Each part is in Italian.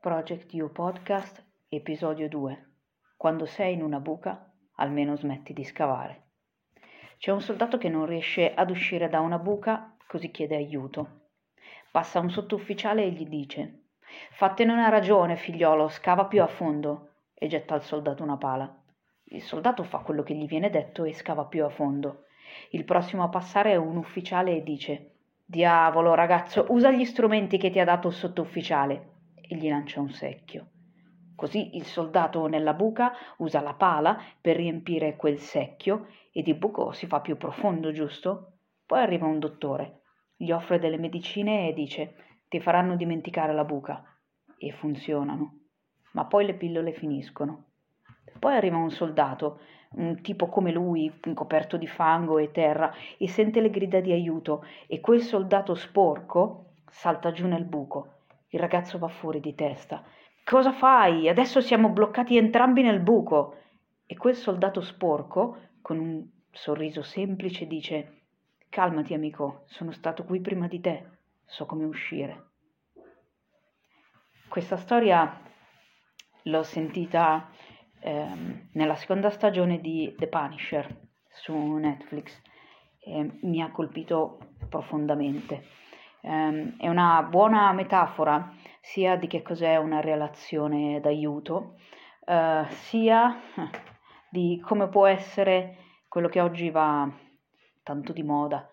Project You Podcast, episodio 2. Quando sei in una buca, almeno smetti di scavare. C'è un soldato che non riesce ad uscire da una buca, così chiede aiuto. Passa un sottufficiale e gli dice: Fattene una ragione, figliolo, scava più a fondo, e getta al soldato una pala. Il soldato fa quello che gli viene detto e scava più a fondo. Il prossimo a passare è un ufficiale e dice: Diavolo, ragazzo, usa gli strumenti che ti ha dato il sottufficiale, e gli lancia un secchio. Così il soldato nella buca usa la pala per riempire quel secchio ed il buco si fa più profondo, giusto? Poi arriva un dottore, gli offre delle medicine e dice ti faranno dimenticare la buca. E funzionano. Ma poi le pillole finiscono. Poi arriva un soldato, un tipo come lui, coperto di fango e terra, e sente le grida di aiuto, e quel soldato sporco salta giù nel buco. Il ragazzo va fuori di testa Cosa fai? Adesso siamo bloccati entrambi nel buco. E quel soldato sporco, con un sorriso semplice, dice Calmati, amico, sono stato qui prima di te, so come uscire. Questa storia l'ho sentita ehm, nella seconda stagione di The Punisher su Netflix e mi ha colpito profondamente. Um, è una buona metafora sia di che cos'è una relazione d'aiuto, uh, sia di come può essere quello che oggi va tanto di moda,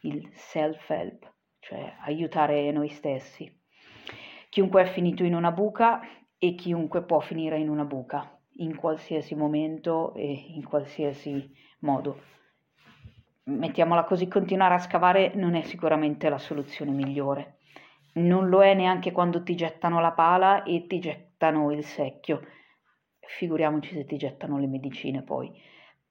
il self-help, cioè aiutare noi stessi. Chiunque è finito in una buca e chiunque può finire in una buca, in qualsiasi momento e in qualsiasi modo. Mettiamola così, continuare a scavare non è sicuramente la soluzione migliore non lo è neanche quando ti gettano la pala e ti gettano il secchio. Figuriamoci se ti gettano le medicine poi.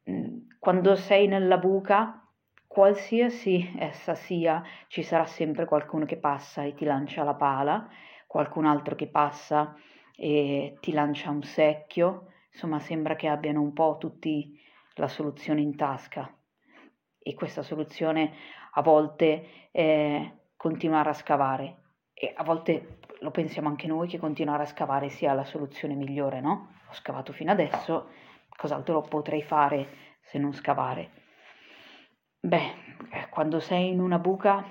Mm, quando sei nella buca, qualsiasi essa sia, ci sarà sempre qualcuno che passa e ti lancia la pala, qualcun altro che passa e ti lancia un secchio. Insomma, sembra che abbiano un po' tutti la soluzione in tasca. E questa soluzione a volte è continuare a scavare, e a volte lo pensiamo anche noi che continuare a scavare sia la soluzione migliore, no? Ho scavato fino adesso, cos'altro potrei fare se non scavare? Beh, eh, quando sei in una buca,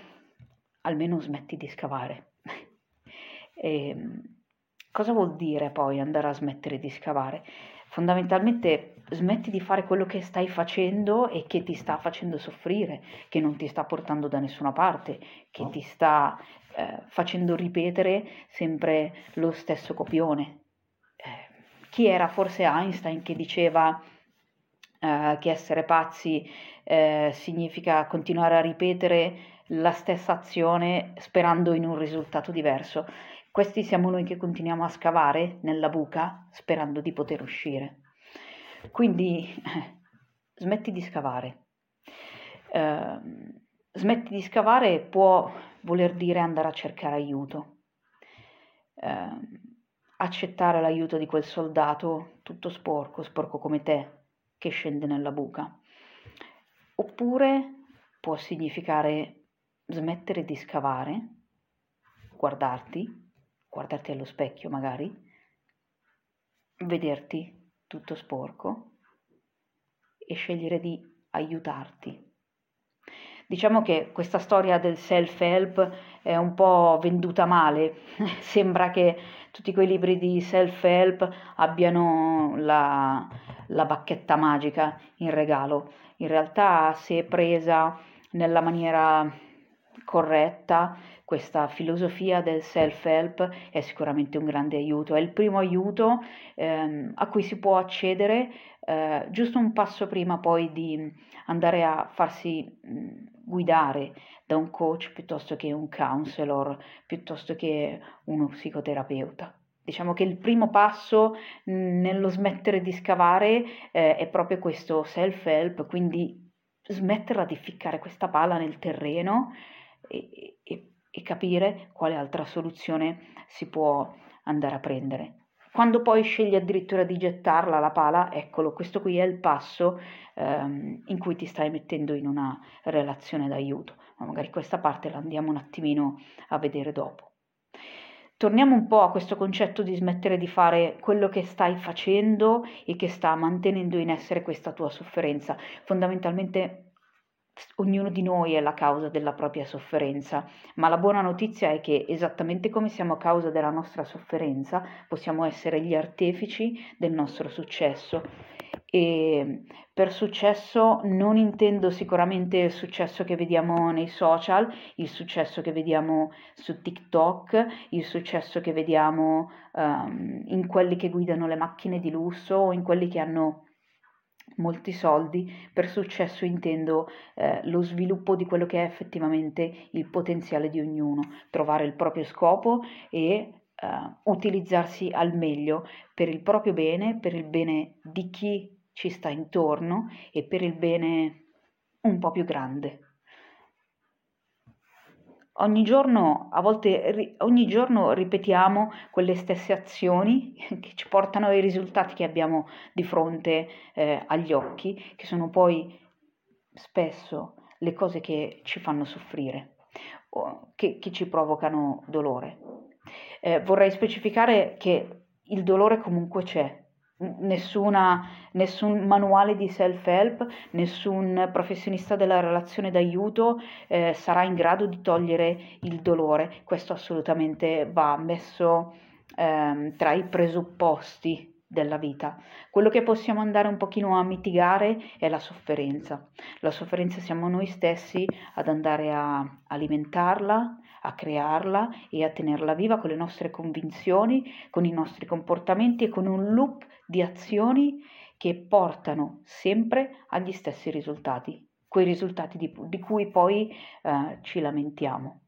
almeno smetti di scavare. e, ehm, cosa vuol dire poi andare a smettere di scavare? Fondamentalmente smetti di fare quello che stai facendo e che ti sta facendo soffrire, che non ti sta portando da nessuna parte, che ti sta eh, facendo ripetere sempre lo stesso copione. Eh, chi era forse Einstein che diceva eh, che essere pazzi eh, significa continuare a ripetere la stessa azione sperando in un risultato diverso? Questi siamo noi che continuiamo a scavare nella buca sperando di poter uscire. Quindi smetti di scavare. Uh, smetti di scavare può voler dire andare a cercare aiuto, uh, accettare l'aiuto di quel soldato tutto sporco, sporco come te, che scende nella buca. Oppure può significare smettere di scavare, guardarti guardarti allo specchio magari, vederti tutto sporco e scegliere di aiutarti. Diciamo che questa storia del self-help è un po' venduta male, sembra che tutti quei libri di self-help abbiano la, la bacchetta magica in regalo. In realtà se presa nella maniera corretta questa filosofia del self-help è sicuramente un grande aiuto, è il primo aiuto ehm, a cui si può accedere eh, giusto un passo prima poi di andare a farsi mh, guidare da un coach piuttosto che un counselor, piuttosto che uno psicoterapeuta. Diciamo che il primo passo nello smettere di scavare eh, è proprio questo self-help, quindi smetterla di ficcare questa pala nel terreno e, e, e capire quale altra soluzione si può andare a prendere. Quando poi scegli addirittura di gettarla la pala, eccolo, questo qui è il passo ehm, in cui ti stai mettendo in una relazione d'aiuto, ma magari questa parte la andiamo un attimino a vedere dopo. Torniamo un po' a questo concetto di smettere di fare quello che stai facendo e che sta mantenendo in essere questa tua sofferenza. Fondamentalmente ognuno di noi è la causa della propria sofferenza, ma la buona notizia è che esattamente come siamo causa della nostra sofferenza, possiamo essere gli artefici del nostro successo. E per successo non intendo sicuramente il successo che vediamo nei social, il successo che vediamo su TikTok, il successo che vediamo um, in quelli che guidano le macchine di lusso o in quelli che hanno molti soldi, per successo intendo eh, lo sviluppo di quello che è effettivamente il potenziale di ognuno, trovare il proprio scopo e eh, utilizzarsi al meglio per il proprio bene, per il bene di chi ci sta intorno e per il bene un po' più grande. Ogni giorno, a volte ogni giorno ripetiamo quelle stesse azioni che ci portano ai risultati che abbiamo di fronte eh, agli occhi, che sono poi spesso le cose che ci fanno soffrire, che, che ci provocano dolore. Eh, vorrei specificare che il dolore comunque c'è, Nessuna, nessun manuale di self-help, nessun professionista della relazione d'aiuto eh, sarà in grado di togliere il dolore. Questo assolutamente va messo eh, tra i presupposti della vita. Quello che possiamo andare un pochino a mitigare è la sofferenza. La sofferenza siamo noi stessi ad andare a alimentarla, a crearla e a tenerla viva con le nostre convinzioni, con i nostri comportamenti e con un loop di azioni che portano sempre agli stessi risultati, quei risultati di, di cui poi eh, ci lamentiamo.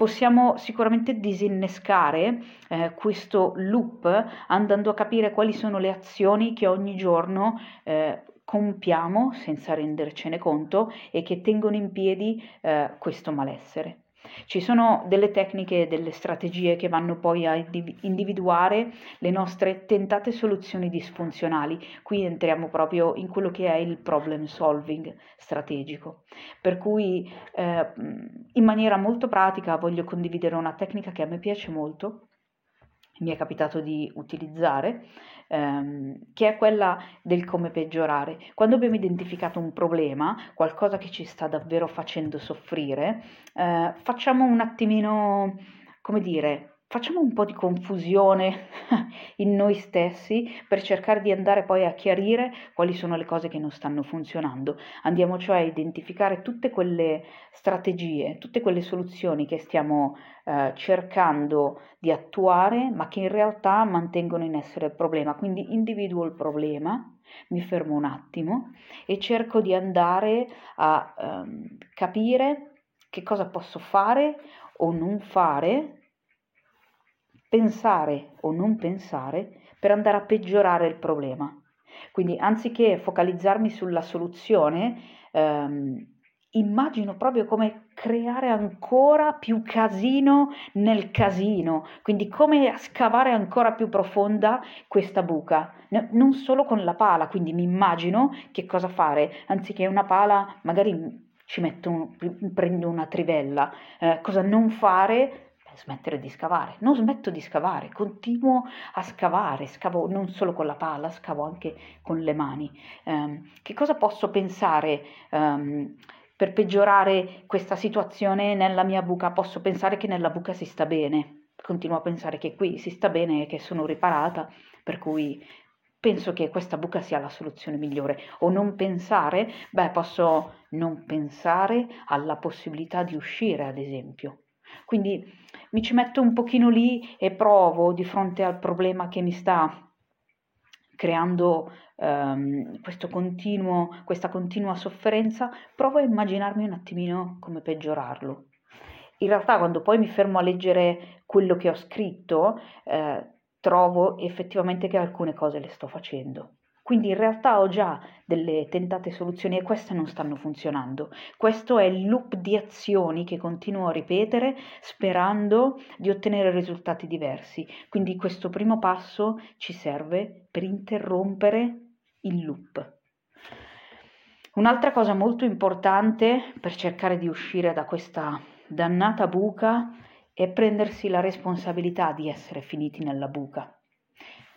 Possiamo sicuramente disinnescare eh, questo loop andando a capire quali sono le azioni che ogni giorno eh, compiamo senza rendercene conto e che tengono in piedi eh, questo malessere. Ci sono delle tecniche, delle strategie che vanno poi a individuare le nostre tentate soluzioni disfunzionali. Qui entriamo proprio in quello che è il problem solving strategico. Per cui eh, in maniera molto pratica voglio condividere una tecnica che a me piace molto, mi è capitato di utilizzare, ehm, che è quella del come peggiorare. Quando abbiamo identificato un problema, qualcosa che ci sta davvero facendo soffrire, eh, facciamo un attimino, come dire, facciamo un po' di confusione in noi stessi per cercare di andare poi a chiarire quali sono le cose che non stanno funzionando. Andiamo cioè a identificare tutte quelle strategie, tutte quelle soluzioni che stiamo eh, cercando di attuare, ma che in realtà mantengono in essere il problema. Quindi individuo il problema, mi fermo un attimo e cerco di andare a ehm, capire che cosa posso fare o non fare pensare o non pensare per andare a peggiorare il problema. Quindi anziché focalizzarmi sulla soluzione, ehm, immagino proprio come creare ancora più casino nel casino, quindi come scavare ancora più profonda questa buca, N- non solo con la pala, quindi mi immagino che cosa fare, anziché una pala magari ci metto un, prendo una trivella, eh, cosa non fare smettere di scavare. Non smetto di scavare, continuo a scavare, scavo non solo con la pala, scavo anche con le mani. Um, che cosa posso pensare um, per peggiorare questa situazione nella mia buca? Posso pensare che nella buca si sta bene, continuo a pensare che qui si sta bene e che sono riparata, per cui penso che questa buca sia la soluzione migliore. O non pensare, beh, posso non pensare alla possibilità di uscire, ad esempio. Quindi mi ci metto un pochino lì e provo di fronte al problema che mi sta creando ehm, continuo, questa continua sofferenza, provo a immaginarmi un attimino come peggiorarlo. In realtà quando poi mi fermo a leggere quello che ho scritto, eh, trovo effettivamente che alcune cose le sto facendo. Quindi in realtà ho già delle tentate soluzioni e queste non stanno funzionando. Questo è il loop di azioni che continuo a ripetere sperando di ottenere risultati diversi. Quindi questo primo passo ci serve per interrompere il loop. Un'altra cosa molto importante per cercare di uscire da questa dannata buca è prendersi la responsabilità di essere finiti nella buca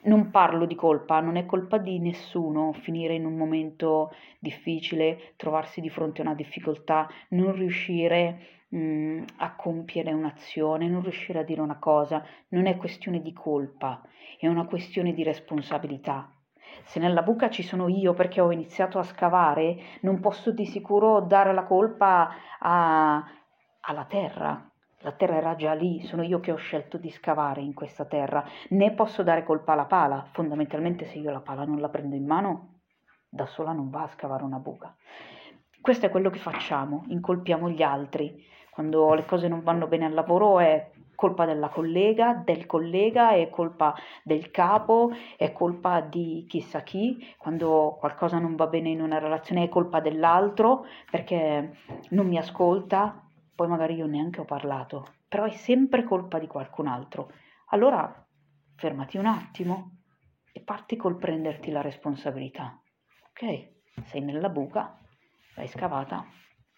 non parlo di colpa, non è colpa di nessuno finire in un momento difficile, trovarsi di fronte a una difficoltà, non riuscire mh, a compiere un'azione, non riuscire a dire una cosa, non è questione di colpa, è una questione di responsabilità. Se nella buca ci sono io perché ho iniziato a scavare, non posso di sicuro dare la colpa a, alla terra, la terra era già lì, sono io che ho scelto di scavare in questa terra, né posso dare colpa alla pala. Fondamentalmente se io la pala non la prendo in mano, da sola non va a scavare una buca. Questo è quello che facciamo, incolpiamo gli altri. Quando le cose non vanno bene al lavoro è colpa della collega, del collega, è colpa del capo, è colpa di chissà chi, quando qualcosa non va bene in una relazione è colpa dell'altro perché non mi ascolta, poi magari io neanche ho parlato, però è sempre colpa di qualcun altro. Allora fermati un attimo e parti col prenderti la responsabilità. Ok, sei nella buca, l'hai scavata,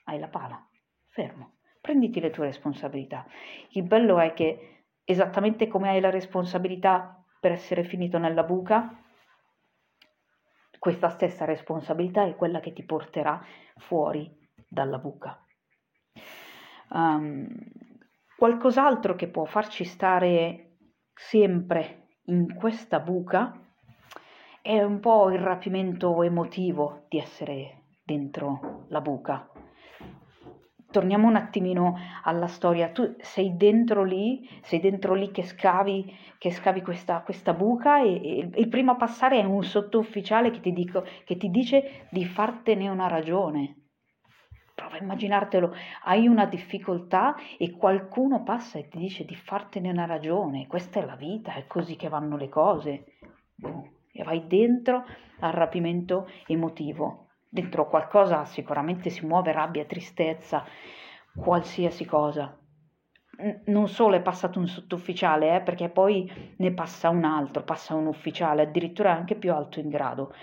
hai la pala, fermo, prenditi le tue responsabilità. Il bello è che esattamente come hai la responsabilità per essere finito nella buca, questa stessa responsabilità è quella che ti porterà fuori dalla buca. Um, qualcos'altro che può farci stare sempre in questa buca è un po' il rapimento emotivo di essere dentro la buca. Torniamo un attimino alla storia. Tu sei dentro lì, sei dentro lì che scavi, che scavi questa, questa buca e, e, il primo a passare è un sottufficiale che ti, dico, che ti dice di fartene una ragione Prova a immaginartelo, hai una difficoltà e qualcuno passa e ti dice di fartene una ragione, questa è la vita, è così che vanno le cose. Boh, e vai dentro al rapimento emotivo. Dentro qualcosa sicuramente si muove rabbia, tristezza, qualsiasi cosa. Non solo è passato un sottufficiale, eh, perché poi ne passa un altro, passa un ufficiale, addirittura anche più alto in grado.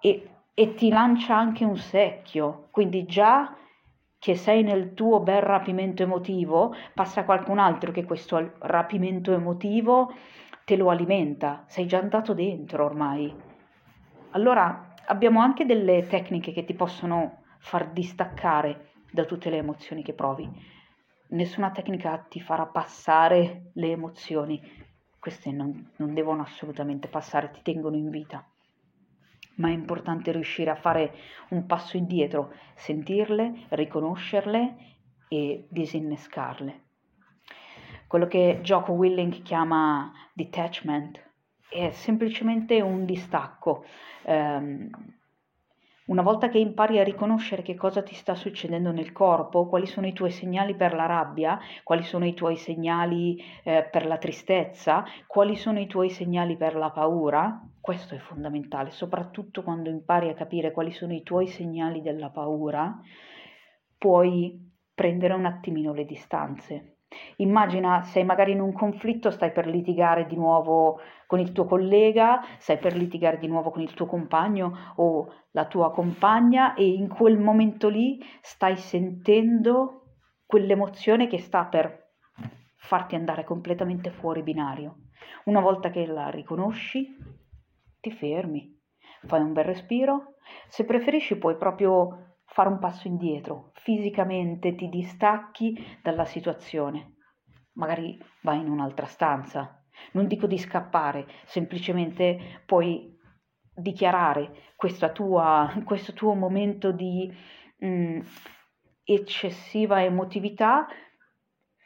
E e ti lancia anche un secchio, quindi già che sei nel tuo bel rapimento emotivo, passa qualcun altro che questo rapimento emotivo te lo alimenta, sei già andato dentro ormai. Allora abbiamo anche delle tecniche che ti possono far distaccare da tutte le emozioni che provi. Nessuna tecnica ti farà passare le emozioni, queste non, non devono assolutamente passare, ti tengono in vita ma è importante riuscire a fare un passo indietro, sentirle, riconoscerle e disinnescarle. Quello che Jocko Willing chiama detachment è semplicemente un distacco. Um, una volta che impari a riconoscere che cosa ti sta succedendo nel corpo, quali sono i tuoi segnali per la rabbia, quali sono i tuoi segnali eh, per la tristezza, quali sono i tuoi segnali per la paura, questo è fondamentale, soprattutto quando impari a capire quali sono i tuoi segnali della paura, puoi prendere un attimino le distanze. Immagina sei magari in un conflitto, stai per litigare di nuovo con il tuo collega, stai per litigare di nuovo con il tuo compagno o la tua compagna e in quel momento lì stai sentendo quell'emozione che sta per farti andare completamente fuori binario. Una volta che la riconosci, ti fermi, fai un bel respiro, se preferisci puoi proprio fare un passo indietro, fisicamente ti distacchi dalla situazione, magari vai in un'altra stanza. Non dico di scappare, semplicemente puoi dichiarare tua, questo tuo momento di mh, mm, eccessiva emotività,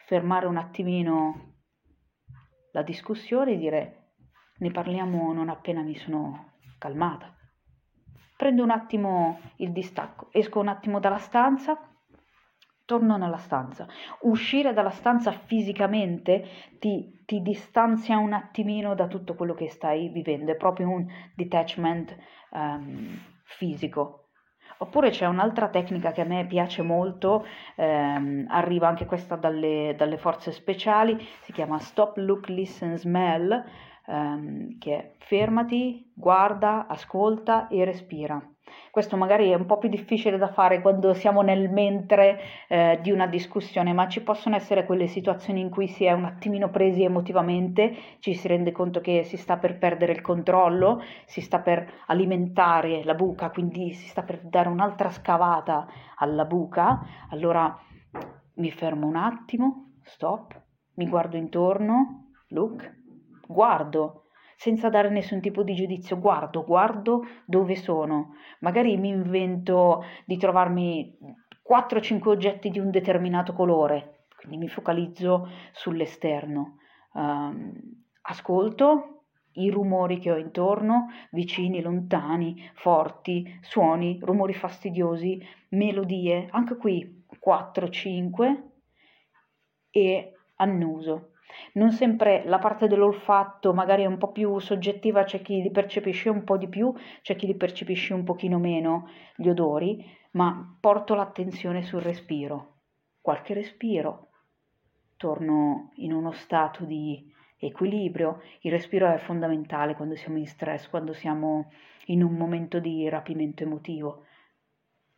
fermare un attimino la discussione e dire ne parliamo non appena mi sono calmata. Prendo un attimo il distacco, esco un attimo dalla stanza, torno nella stanza. Uscire dalla stanza fisicamente ti, ti distanzia un attimino da tutto quello che stai vivendo, è proprio un detachment um, fisico. Oppure c'è un'altra tecnica che a me piace molto, ehm, arriva anche questa dalle, dalle, forze speciali, si chiama Stop, Look, Listen, Smell, ehm, che è fermati, guarda, ascolta e respira. Questo magari è un po' più difficile da fare quando siamo nel mentre eh, di una discussione, ma ci possono essere quelle situazioni in cui si è un attimino presi emotivamente, ci si rende conto che si sta per perdere il controllo, si sta per alimentare la buca, quindi si sta per dare un'altra scavata alla buca. Allora mi fermo un attimo, stop, mi guardo intorno, look, guardo senza dare nessun tipo di giudizio, guardo, guardo dove sono. Magari mi invento di trovarmi 4-5 oggetti di un determinato colore, quindi mi focalizzo sull'esterno. Um, ascolto i rumori che ho intorno, vicini, lontani, forti, suoni, rumori fastidiosi, melodie, anche qui 4-5 e annuso. Non sempre la parte dell'olfatto magari è un po' più soggettiva, c'è chi li percepisce un po' di più, c'è chi li percepisce un pochino meno gli odori, ma porto l'attenzione sul respiro. Qualche respiro, torno in uno stato di equilibrio. Il respiro è fondamentale quando siamo in stress, quando siamo in un momento di rapimento emotivo.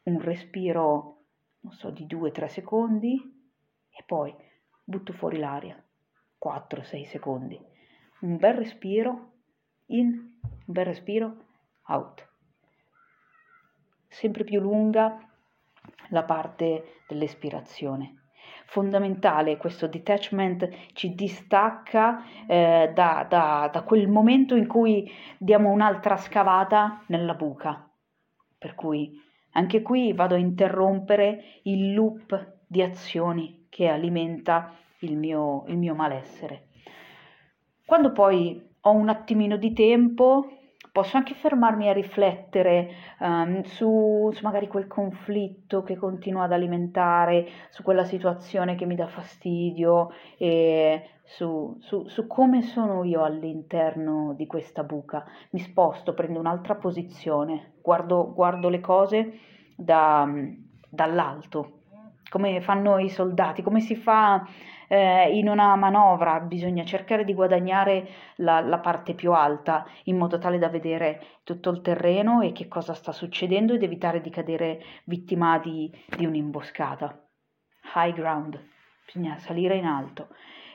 Un respiro, non so, di 2-3 secondi e poi butto fuori l'aria. 4-6 secondi. Un bel respiro in, un bel respiro out. Sempre più lunga la parte dell'espirazione. Fondamentale questo detachment ci distacca eh, da, da, da quel momento in cui diamo un'altra scavata nella buca. Per cui anche qui vado a interrompere il loop di azioni che alimenta il mio, il mio malessere. Quando poi ho un attimino di tempo, posso anche fermarmi a riflettere um, su, su, magari quel conflitto che continua ad alimentare, su quella situazione che mi dà fastidio e su, su, su come sono io all'interno di questa buca. Mi sposto, prendo un'altra posizione, guardo, guardo le cose da, dall'alto, come fanno i soldati, come si fa eh, in una manovra bisogna cercare di guadagnare la, la, parte più alta in modo tale da vedere tutto il terreno e che cosa sta succedendo ed evitare di cadere vittima di, di un'imboscata. High ground, bisogna salire in alto.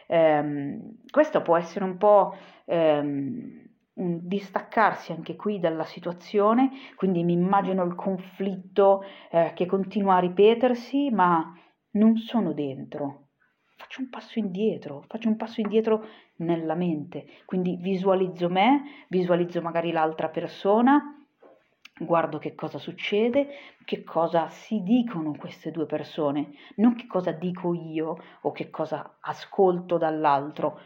Um, questo può essere un po' um, distaccarsi anche qui dalla situazione, quindi mi immagino il conflitto eh, che continua a ripetersi, ma non sono dentro, faccio un passo indietro, faccio un passo indietro nella mente, quindi visualizzo me, visualizzo magari l'altra persona, guardo che cosa succede, che cosa si dicono queste due persone, non che cosa dico io o che cosa ascolto dall'altro,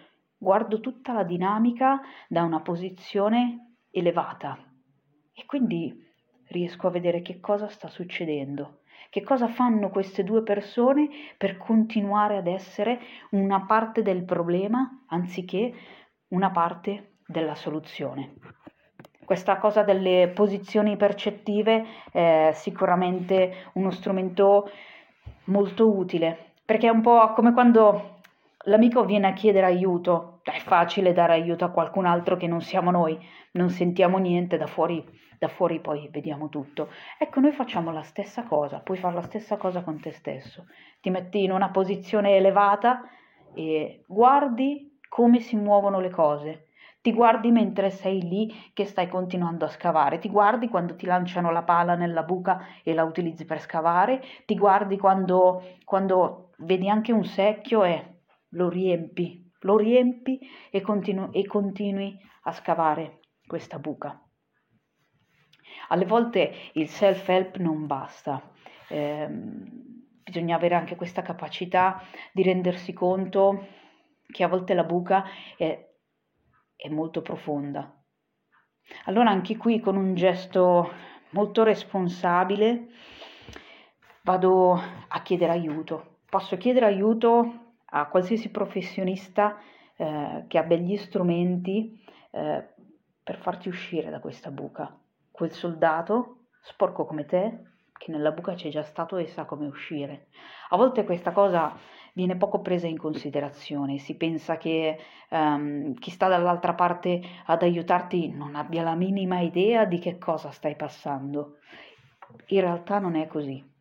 guardo tutta la dinamica da una posizione elevata e quindi riesco a vedere che cosa sta succedendo. Che cosa fanno queste due persone per continuare ad essere una parte del problema anziché una parte della soluzione? Questa cosa delle posizioni percettive è sicuramente uno strumento molto utile, perché è un po' come quando l'amico viene a chiedere aiuto, è facile dare aiuto a qualcun altro che non siamo noi, non sentiamo niente da fuori da fuori poi vediamo tutto. Ecco, noi facciamo la stessa cosa, puoi fare la stessa cosa con te stesso. Ti metti in una posizione elevata e guardi come si muovono le cose. Ti guardi mentre sei lì che stai continuando a scavare, ti guardi quando ti lanciano la pala nella buca e la utilizzi per scavare, ti guardi quando, quando vedi anche un secchio e lo riempi, lo riempi e, continu- e continui a scavare questa buca. Alle volte il self-help non basta, eh, bisogna avere anche questa capacità di rendersi conto che a volte la buca è, è molto profonda. Allora anche qui con un gesto molto responsabile vado a chiedere aiuto. Posso chiedere aiuto a qualsiasi professionista eh, che abbia gli strumenti eh, per farti uscire da questa buca. Quel soldato, sporco come te, che nella buca c'è già stato e sa come uscire. A volte questa cosa viene poco presa in considerazione, si pensa che um, chi sta dall'altra parte ad aiutarti non abbia la minima idea di che cosa stai passando. In realtà non è così.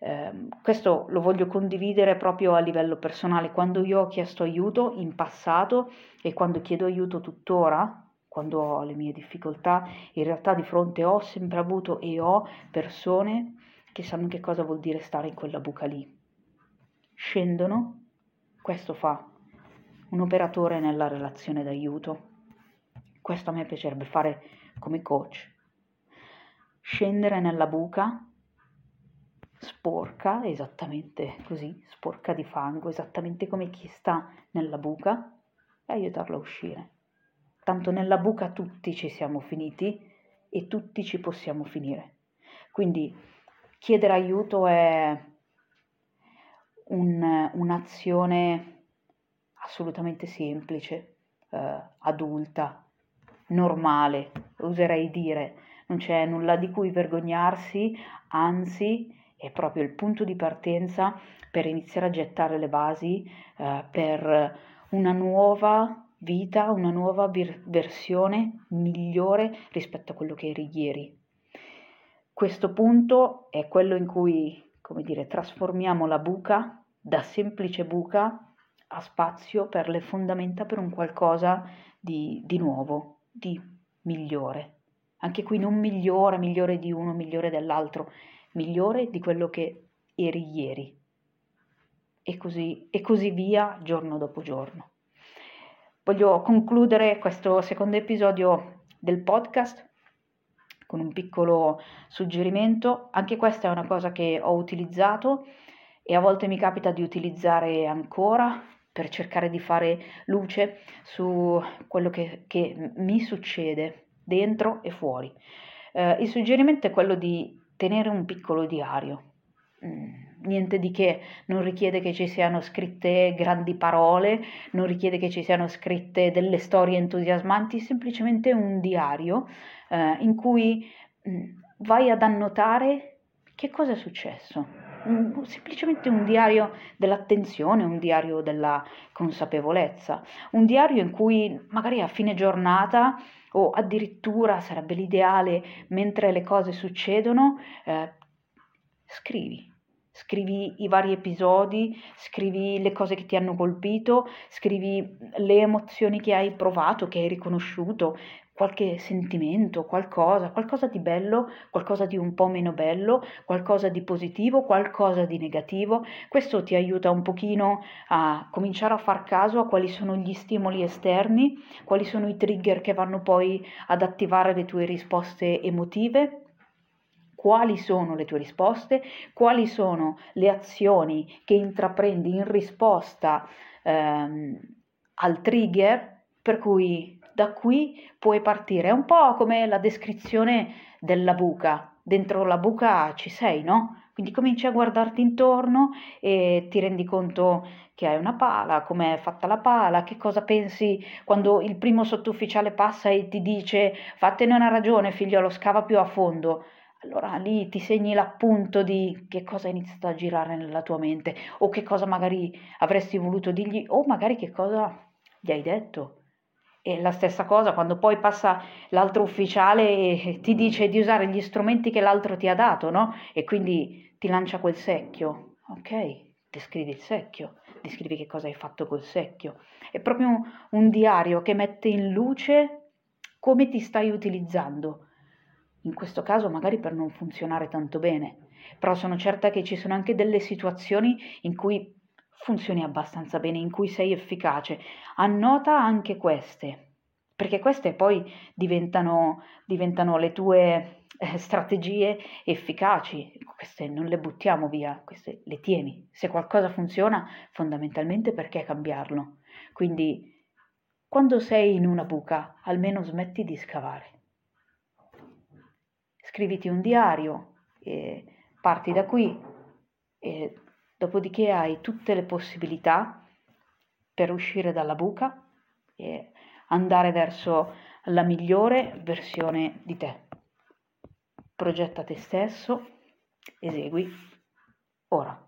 Eh, questo lo voglio condividere proprio a livello personale. Quando io ho chiesto aiuto in passato e quando chiedo aiuto tuttora, quando ho le mie difficoltà, in realtà di fronte ho sempre avuto e ho persone che sanno che cosa vuol dire stare in quella buca lì. Scendono, questo fa un operatore nella relazione d'aiuto. Questo a me piacerebbe fare come coach. Scendere nella buca sporca, esattamente così, sporca di fango, esattamente come chi sta nella buca, e aiutarlo a uscire. Tanto nella buca tutti ci siamo finiti e tutti ci possiamo finire. Quindi chiedere aiuto è un, un'azione assolutamente semplice, eh, adulta, normale, oserei dire. Non c'è nulla di cui vergognarsi, anzi è proprio il punto di partenza per iniziare a gettare le basi eh, per una nuova vita, una nuova vir- versione migliore rispetto a quello che eri ieri. Questo punto è quello in cui, come dire, trasformiamo la buca da semplice buca a spazio per le fondamenta per un qualcosa di, di nuovo, di migliore. Anche qui non migliore, migliore di uno, migliore dell'altro, migliore di quello che eri ieri. E così, e così via giorno dopo giorno. Voglio concludere questo secondo episodio del podcast con un piccolo suggerimento. Anche questa è una cosa che ho utilizzato e a volte mi capita di utilizzare ancora per cercare di fare luce su quello che, che mi succede dentro e fuori. Eh, il suggerimento è quello di tenere un piccolo diario. Mm, niente di che, non richiede che ci siano scritte grandi parole, non richiede che ci siano scritte delle storie entusiasmanti, semplicemente un diario eh, in cui mm, vai ad annotare che cosa è successo. Un, semplicemente un diario dell'attenzione, un diario della consapevolezza, un diario in cui magari a fine giornata o addirittura sarebbe l'ideale mentre le cose succedono, eh, scrivi. Scrivi i vari episodi, scrivi le cose che ti hanno colpito, scrivi le emozioni che hai provato, che hai riconosciuto, qualche sentimento, qualcosa, qualcosa di bello, qualcosa di un po' meno bello, qualcosa di positivo, qualcosa di negativo. Questo ti aiuta un pochino a cominciare a far caso a quali sono gli stimoli esterni, quali sono i trigger che vanno poi ad attivare le tue risposte emotive quali sono le tue risposte, quali sono le azioni che intraprendi in risposta ehm, al trigger per cui da qui puoi partire. È un po' come la descrizione della buca. Dentro la buca ci sei, no? Quindi cominci a guardarti intorno e ti rendi conto che hai una pala, come è fatta la pala, che cosa pensi quando il primo sottufficiale passa e ti dice fatene una ragione figliolo, scava più a fondo. Allora lì ti segni l'appunto di che cosa è iniziato a girare nella tua mente o che cosa magari avresti voluto dirgli o magari che cosa gli hai detto e la stessa cosa quando poi passa l'altro ufficiale e ti dice di usare gli strumenti che l'altro ti ha dato, no? E quindi ti lancia quel secchio. Ok, descrivi il secchio, descrivi che cosa hai fatto col secchio. È proprio un, un diario che mette in luce come ti stai utilizzando. In questo caso magari per non funzionare tanto bene, però sono certa che ci sono anche delle situazioni in cui funzioni abbastanza bene, in cui sei efficace. Annota anche queste, perché queste poi diventano, diventano le tue eh, strategie efficaci. Queste non le buttiamo via, queste le tieni. Se qualcosa funziona, fondamentalmente perché cambiarlo? Quindi quando sei in una buca, almeno smetti di scavare. Scriviti un diario e parti da qui e dopodiché hai tutte le possibilità per uscire dalla buca e andare verso la migliore versione di te. Progetta te stesso, esegui ora.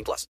18 plus.